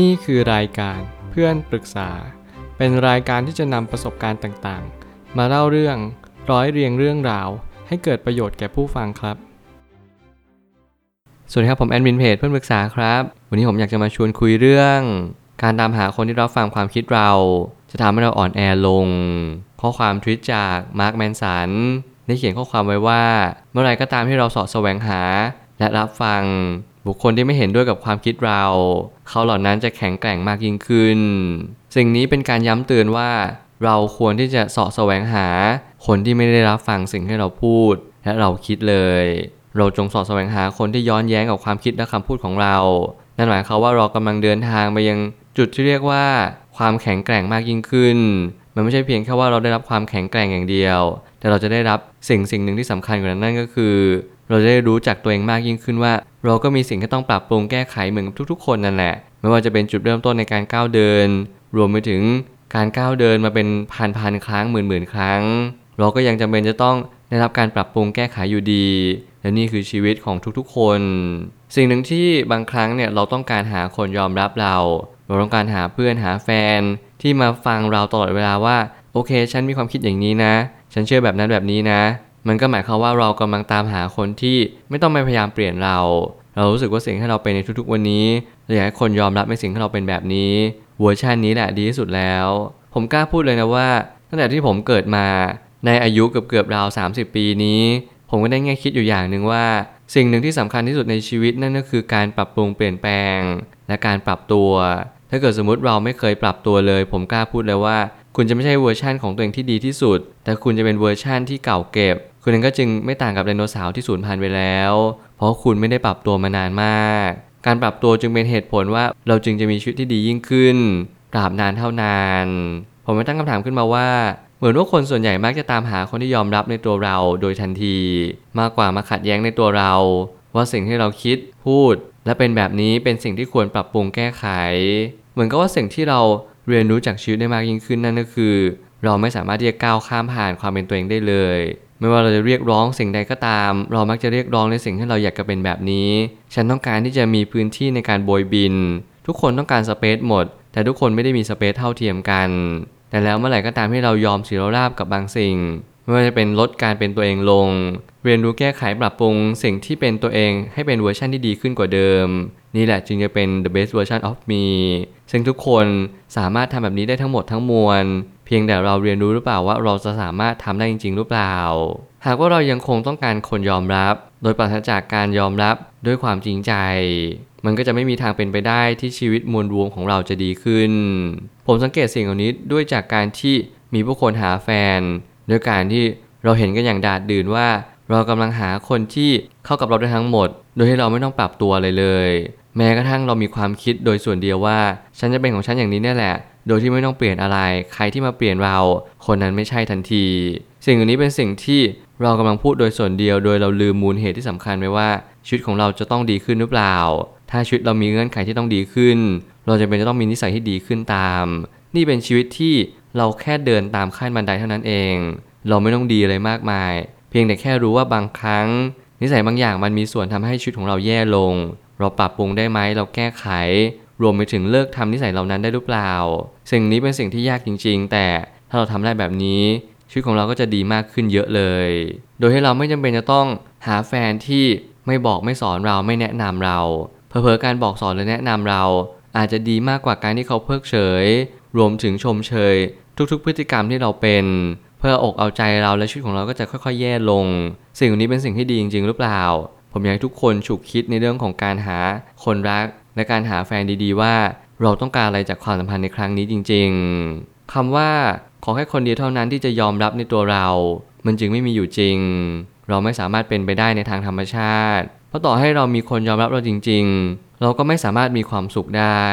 นี่คือรายการเพื่อนปรึกษา เป็นรายการที่จะนำประสบการณ์ต่างๆ มาเล่าเรื่องร้อยเรียงเรื่องราว ให้เกิดประโยชน์แก่ผู้ฟังครับ สวัสดีครับผมแอดมินเพจเพื่อนปรึกษาครับ วันนี้ผมอยากจะมาชวนคุยเรื่อง การตามหาคนที่รับฟังความคิดเรา จะทำให้เราอ่อนแอลง ข้อความทวิตจากมาร์คแมนสันได้เขียนข้อความไว้ว่า เมื่อไรก็ตามที่เราสาะแสวงหา และรับฟัง บุคคลที่ไม่เห็นด้วยกับความคิดเรา เขาเหล่านั้นจะแข็งแกร่งมากยิ่งขึ้น สิ่งนี้เป็นการย้ำเตือนว่า เราควรที่จะเสาะแสวงหา คนที่ไม่ได้รับฟังสิ่งที่เราพูด และเราคิดเลย เราจงสาะแสวงหาคนที่ย้อนแย้งกับความคิดและคำพูดของเรา นั่นหมายความว่าเรากำลังเดินทางไปยังจุดที่เรียกว่า ความแข็งแกร่งมากยิ่งขึ้น มันไม่ใช่เพียงแค่ว่าเราได้รับความแข็งแกร่งอย่างเดียว แต่เราจะได้รับสิ่งสิ่งหนึ่งที่สำคัญกว่านั้นนั่นก็คือ เราจะได้รู้จักตัวเองมากยิ่งขึ้นว่า เราก็มีสิ่งที่ต้องปรับปรุงแก้ไขเหมือนทุกๆ คนนั่นแหละ ไม่ว่าจะเป็นจุดเริ่มต้นในการก้าวเดิน รวมไปถึงการก้าวเดินมาเป็นพันๆครั้งหมื่นหมื่นๆครั้ง เราก็ยังจำเป็นจะต้องได้รับการปรับปรุงแก้ไขอยู่ดี และนี่คือชีวิตของทุกๆ คน สิ่งหนึ่งที่บางครั้งเนี่ยเราต้องการหาคนยอมรับเรา เราต้องการหาเพื่อนหาแฟนที่มาฟังเราตลอดเวลาว่า โอเค ฉันมีความคิดอย่างนี้นะ ฉันเชื่อแบบนั้นแบบนี้นะ มันก็หมายความว่าเรากำลังตามหาคนที่ไม่ต้องไปพยายามเปลี่ยนเรา เรารู้สึกว่าสิ่งที่เราเป็นในทุกๆวันนี้เราอยากให้คนยอมรับในสิ่งที่เราเป็นแบบนี้เวอร์ชันนี้แหละดีที่สุดแล้ว ผมกล้าพูดเลยนะว่า ตั้งแต่ที่ผมเกิดมาในอายุเกือบเกือบราว 30 ปีนี้ ผมก็ได้แง่คิดอยู่อย่างหนึ่งว่า สิ่งหนึ่งที่สำคัญที่สุดในชีวิตนั่นก็คือการปรับปรุงเปลี่ยนแปลง และการปรับตัว ถ้าเกิดสมมติเราไม่เคยปรับตัวเลย ผมกล้าพูดเลยว่า คุณจะไม่ใช่เวอร์ชั่นของตัวเองที่ดีที่สุด แต่คุณจะเป็นเวอร์ชั่นที่เก่าเก็บ คุณนั้นก็จึงไม่ต่างกับไดโนเสาร์ที่สูญพันธุ์ไปแล้ว เพราะคุณไม่ได้ปรับตัวมานานมาก การปรับตัวจึงเป็นเหตุผลว่าเราจึงจะมีชีวิตที่ดียิ่งขึ้นตราบนานเท่านาน ผมไม่ตั้งคำถามขึ้นมาว่า เหมือนว่าคนส่วนใหญ่มักจะตามหาคนที่ยอมรับในตัวเราโดยทันที มากกว่ามาขัดแย้งในตัวเรา ว่าสิ่งที่เราคิดพูด และเป็นแบบนี้เป็นสิ่งที่ควรปรับปรุงแก้ไข เหมือนกับว่าสิ่งที่เรา เรียนรู้จากชีวิตได้มากยิ่งขึ้นนั่นก็คือ เราไม่สามารถที่จะก้าวข้ามผ่านความเป็นตัวเองได้เลย ไม่ว่าเราจะเรียกร้องสิ่งใดก็ตาม เรามักจะเรียกร้องในสิ่งที่เราอยากจะเป็นแบบนี้ ฉันต้องการที่จะมีพื้นที่ในการโบยบิน ทุกคนต้องการสเปซหมด แต่ทุกคนไม่ได้มีสเปซเท่าเทียมกัน แต่แล้วเมื่อไหร่ก็ตามที่เรายอมเสียราบกับบางสิ่ง ไม่ว่าจะเป็นลดการเป็นตัวเองลง เรียนรู้แก้ไขปรับปรุงสิ่งที่เป็นตัวเองให้เป็นเวอร์ชันที่ดีขึ้นกว่าเดิม นี่แหละจึงจะเป็น the best version of me ซึ่งทุกคนสามารถทำแบบนี้ได้ทั้งหมดทั้งมวล เพียงแต่เราเรียนรู้หรือเปล่าว่าเราจะสามารถทำได้จริง ๆ หรือเปล่า หากว่าเรายังคงต้องการคนยอมรับ โดยปราศจากการยอมรับด้วยความจริงใจ มันก็จะไม่มีทางเป็นไปได้ที่ชีวิตมวลรวมของเราจะดีขึ้น ผมสังเกตสิ่งเหล่านี้ด้วยจากการที่มีผู้คนหาแฟนด้วยการที่เราเห็นกันอย่างดาดดื่นว่า เรากำลังหาคนที่เข้ากับเราได้ทั้งหมด โดยที่เราไม่ต้องปรับตัวเลยเลย แม้กระทั่งเรามีความคิดโดยส่วนเดียวว่า ฉันจะเป็นของฉันอย่างนี้เนี่ยแหละ โดยที่ไม่ต้องเปลี่ยนอะไร ใครที่มาเปลี่ยนเรา คนนั้นไม่ใช่ทันที สิ่งเหล่านี้เป็นสิ่งที่เรากำลังพูดโดยส่วนเดียว โดยเราลืมมูลเหตุที่สำคัญไว้ว่าชีวิตของเราจะต้องดีขึ้นหรือเปล่า ถ้าชีวิตเรามีเงื่อนไขที่ต้องดีขึ้น เราจะเป็นจะต้องมีนิสัยที่ดีขึ้นตาม นี่เป็นชีวิตที่เราแค่เดินตามขั้นบันไดเท่านั้นเอง เราไม่ต้องดีอะไรมากมาย เพียงแต่แค่รู้ว่าบางครั้ง นิสัยบางอย่างมันมีส่วนทำให้ชีวิตของเราแย่ลง เราปรับปรุงได้ไหมเราแก้ไข รวมไปถึงเลิกทำนิสัยเหล่านั้นได้หรือเปล่า สิ่งนี้เป็นสิ่งที่ยากจริง ๆ แต่ถ้าเราทำได้แบบนี้ชีวิตของเราก็จะดีมากขึ้นเยอะเลย โดยให้เราไม่จำเป็นจะต้องหาแฟนที่ไม่บอกไม่สอนเราไม่แนะนำเรา เผลอๆการบอกสอนหรือแนะนำเรา อาจจะดีมากกว่าการที่เขาเพิกเฉย รวมถึงชมเชย ทุกๆ พฤติกรรมที่เราเป็น เพื่ออกเอาใจเราและชีวิตของเราก็จะค่อยๆ แย่ลง สิ่งนี้เป็นสิ่งที่ดีจริง ๆ หรือเปล่า ผมอยากให้ทุกคนฉุกคิดในเรื่องของการหาคนรัก และการหาแฟนดีๆ ว่าเราต้องการอะไรจากความสัมพันธ์ในครั้งนี้จริง ๆคำว่าขอแค่คนเดียวเท่านั้นที่จะยอมรับในตัวเรา มันจึงไม่มีอยู่จริง เราไม่สามารถเป็นไปได้ในทางธรรมชาติ เพราะต่อให้เรามีคนยอมรับเราจริง ๆ เราก็ไม่สามารถมีความสุขได้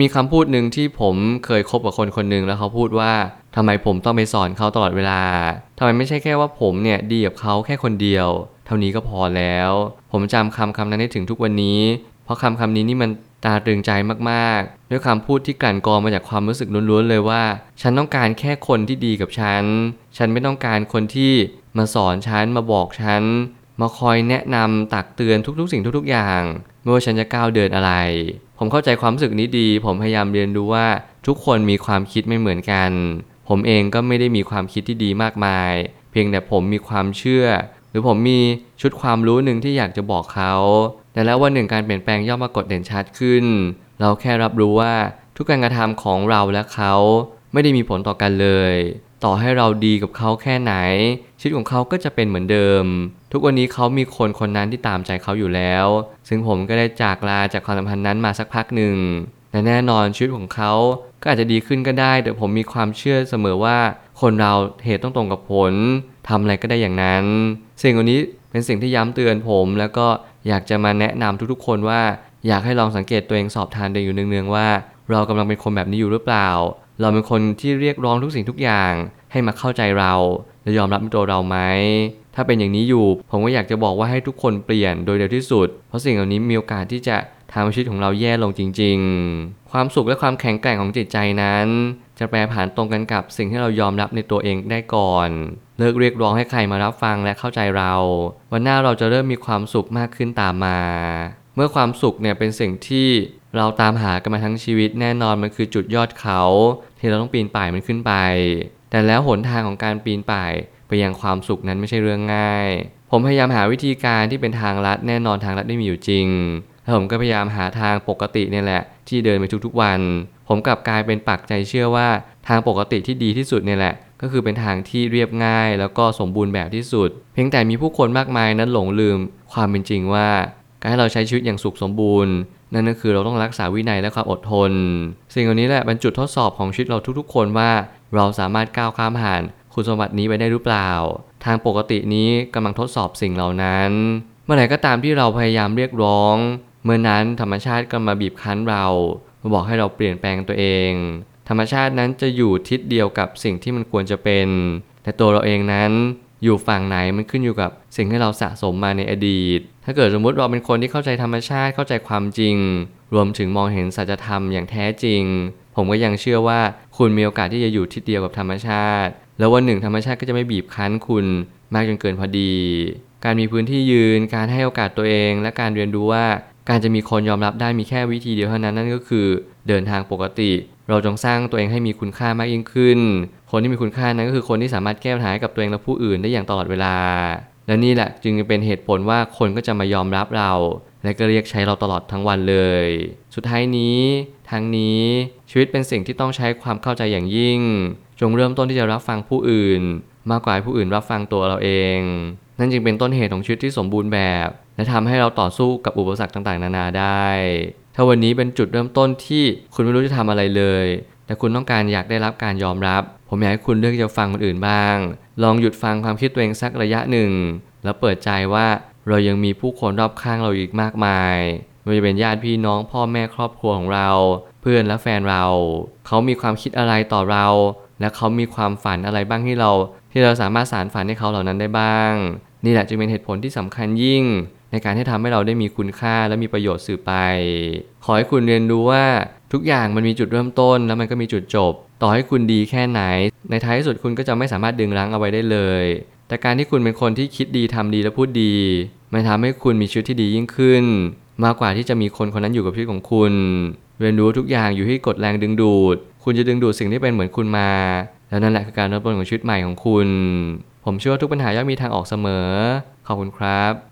มีคำพูดหนึ่งที่ผมเคยคบกับคนคนหนึ่งแล้วเขาพูดว่าทำไมผมต้องไปสอนเขาตลอดเวลาทำไมไม่ใช่แค่ว่าผมเนี่ยดีกับเขาแค่คนเดียว ท่านี้ก็พอแล้ว ผมจำคำคำนั้นได้ถึงทุกวันนี้ เพราะคำคำนี้นี่มันตาตรึงใจมากๆ ด้วยคำพูดที่กลั่นกรองมาจากความรู้สึกล้วนๆเลยว่า ฉันต้องการแค่คนที่ดีกับฉัน ฉันไม่ต้องการคนที่มาสอนฉันมาบอกฉัน มาคอยแนะนำตักเตือนทุกๆ สิ่งทุกๆอย่าง ไม่ว่าฉันจะก้าวเดินอะไรผมผมเข้าใจความรู้สึกนี้ดี ผมพยายามเรียนรู้ว่าทุกคนมีความคิดไม่เหมือนกัน ผมเองก็ไม่ได้มีความคิดที่ดีมากมาย เพียงแต่ผมมีความเชื่อ หรือผมมีชุดความรู้หนึ่งที่อยากจะบอกเขา แต่แล้ววันหนึ่งการเปลี่ยนแปลงย่อมปรากฏเด่นชัดขึ้น เราแค่รับรู้ว่าทุกการกระทำของเราและเขาไม่ได้มีผลต่อกันเลย ต่อให้เราดีกับเขาแค่ไหน ชีวิตของเขาก็จะเป็นเหมือนเดิม ทุกวันนี้เขามีคนคนนั้นที่ตามใจเขาอยู่แล้ว ซึ่งผมก็ได้จากลาจากความสัมพันธ์นั้นมาสักพักหนึ่งและแน่นอนชีวิตของเขาก็อาจจะดีขึ้นก็ได้ แต่ผมมีความเชื่อเสมอว่า คนเราเหตุต้องตรงกับผลทำอะไรก็ได้อย่างนั้น สิ่งเหล่านี้เป็นสิ่งที่ย้ำเตือนผม แล้วก็อยากจะมาแนะนำทุกๆ คนว่าอยากให้ลองสังเกตตัวเองสอบทานตัวเองอยู่เนืองๆว่า เรากำลังเป็นคนแบบนี้อยู่หรือเปล่า เราเป็นคนที่เรียกร้องทุกสิ่งทุกอย่าง ให้มาเข้าใจเราและยอมรับในตัวเราไหมถ้าเป็นอย่างนี้อยู่ ผมก็อยากจะบอกว่าให้ทุกคนเปลี่ยนโดยเร็วที่สุด เพราะสิ่งเหล่านี้มีโอกาสที่จะทำให้ชีวิตของเราแย่ลงจริง ๆ ความสุขและความแข็งแกร่งของจิตใจนั้น จะแปรผันตรงกันกับสิ่งที่เรายอมรับในตัวเองได้ก่อน เลิกเรียกร้องให้ใครมารับฟังและเข้าใจเรา วันหน้าเราจะเริ่มมีความสุขมากขึ้นตามมา เมื่อความสุขเนี่ยเป็นสิ่งที่เราตามหากันมาทั้งชีวิตแน่นอนมันคือจุดยอดเขา ที่เราต้องปีนป่ายมันขึ้นไป แต่แล้วหนทางของการปีนป่ายไปยังความสุขนั้นไม่ใช่เรื่องง่าย ผมพยายามหาวิธีการที่เป็นทางลัดแน่นอนทางลัดไม่มีอยู่จริงแล้วผมก็พยายามหาทางปกติเนี่ยแหละ ที่เดินไปทุกๆวัน ผมกลับกลายเป็นปักใจเชื่อว่าทางปกติที่ดีที่สุดเนี่ยแหละ ก็คือเป็นทางที่เรียบง่าย แล้วก็สมบูรณ์แบบที่สุด เพียงแต่มีผู้คนมากมายนั้นหลงลืม ความเป็นจริงว่า การให้เราใช้ชีวิตอย่างสุขสมบูรณ์ นั่นก็คือเราต้องรักษาวินัยและความอดทน สิ่งเหล่านี้แหละเป็นจุดทดสอบของชีวิตเราทุกๆ คนว่า เราสามารถก้าวข้ามผ่าน คุณสมบัตินี้ไปได้หรือเปล่า ทางปกตินี้กำลังทดสอบสิ่งเหล่านั้น เมื่อไหร่ก็ตามที่เราพยายามเรียกร้อง เมื่อนั้นธรรมชาติก็มาบีบคั้นเรามาบอกให้เราเปลี่ยนแปลงตัวเอง ธรรมชาตินั้นจะอยู่ทิศเดียวกับสิ่งที่มันควรจะเป็น แต่ตัวเราเองนั้นอยู่ฝั่งไหนมันขึ้นอยู่กับสิ่งที่เราสะสมมาในอดีต ถ้าเกิดสมมุติเราเป็นคนที่เข้าใจธรรมชาติเข้าใจความจริง รวมถึงมองเห็นสัจธรรมอย่างแท้จริง ผมก็ยังเชื่อว่าคุณมีโอกาสที่จะอยู่ทิศเดียวกับธรรมชาติ แล้ววันหนึ่งธรรมชาติก็จะไม่บีบคั้นคุณมากจนเกินพอดี การมีพื้นที่ยืน การให้โอกาสตัวเอง และการเรียนรู้ว่าการจะมีคนยอมรับได้มีแค่วิธีเดียวเท่านั้นนั่นก็คือ เดินทางปกติเราจงสร้างตัวเองให้มีคุณค่ามากยิ่งขึ้น คนที่มีคุณค่านั้นก็คือคนที่สามารถแก้ปัญหาให้กับตัวเองและผู้อื่นได้อย่างตลอดเวลา และนี่แหละจึงเป็นเหตุผลว่าคนก็จะมายอมรับเรา และก็เรียกใช้เราตลอดทั้งวันเลย สุดท้ายนี้ ทั้งนี้ชีวิตเป็นสิ่งที่ต้องใช้ความเข้าใจอย่างยิ่ง จงเริ่มต้นที่จะรับฟังผู้อื่น มากกว่าให้ผู้อื่นรับฟังตัวเราเอง นั่นจึงเป็นต้นเหตุของชีวิตที่สมบูรณ์แบบ และทำให้เราต่อสู้กับอุปสรรคต่างๆ นานาได้ ถ้าวันนี้เป็นจุดเริ่มต้นที่คุณไม่รู้จะทำอะไรเลย แต่คุณต้องการอยากได้รับการยอมรับ ผมอยากให้คุณเลือกจะฟังคนอื่นบ้าง ลองหยุดฟังความคิดตัวเองสักระยะหนึ่ง แล้วเปิดใจว่าเรายังมีผู้คนรอบข้างเราอีกมากมายไม่ว่าจะเป็นญาติพี่น้องพ่อแม่ครอบครัวของเรา เพื่อนและแฟนเรา เขามีความคิดอะไรต่อเรา และเขามีความฝันอะไรบ้างที่เรา ที่เราสามารถสารฝันให้เขาเหล่านั้นได้บ้าง นี่แหละจึงเป็นเหตุผลที่สำคัญยิ่ง ในการที่ทำให้เราได้มีคุณค่าและมีประโยชน์สืบไป ขอให้คุณเรียนรู้ว่าทุกอย่างมันมีจุดเริ่มต้น แล้วมันก็มีจุดจบ ต่อให้คุณดีแค่ไหน ในท้ายที่สุดคุณก็จะไม่สามารถดึงรั้งเอาไว้ได้เลย แต่การที่คุณเป็นคนที่คิดดีทำดีและพูดดี มันทำให้คุณมีชีวิตที่ดียิ่งขึ้น มากกว่าที่จะมีคนคนนั้นอยู่กับชีวิตของคุณ เรียนรู้ทุกอย่างอยู่ที่กฎแรงดึงดูด คุณจะดึงดูดสิ่งที่เป็นเหมือนคุณมา แล้วนั่นแหละคือการเริ่มต้นของชีวิตใหม่ของคุณ ผมเชื่อว่าทุกปัญหาย่อมมีทางออกเสมอ ขอบคุณครับ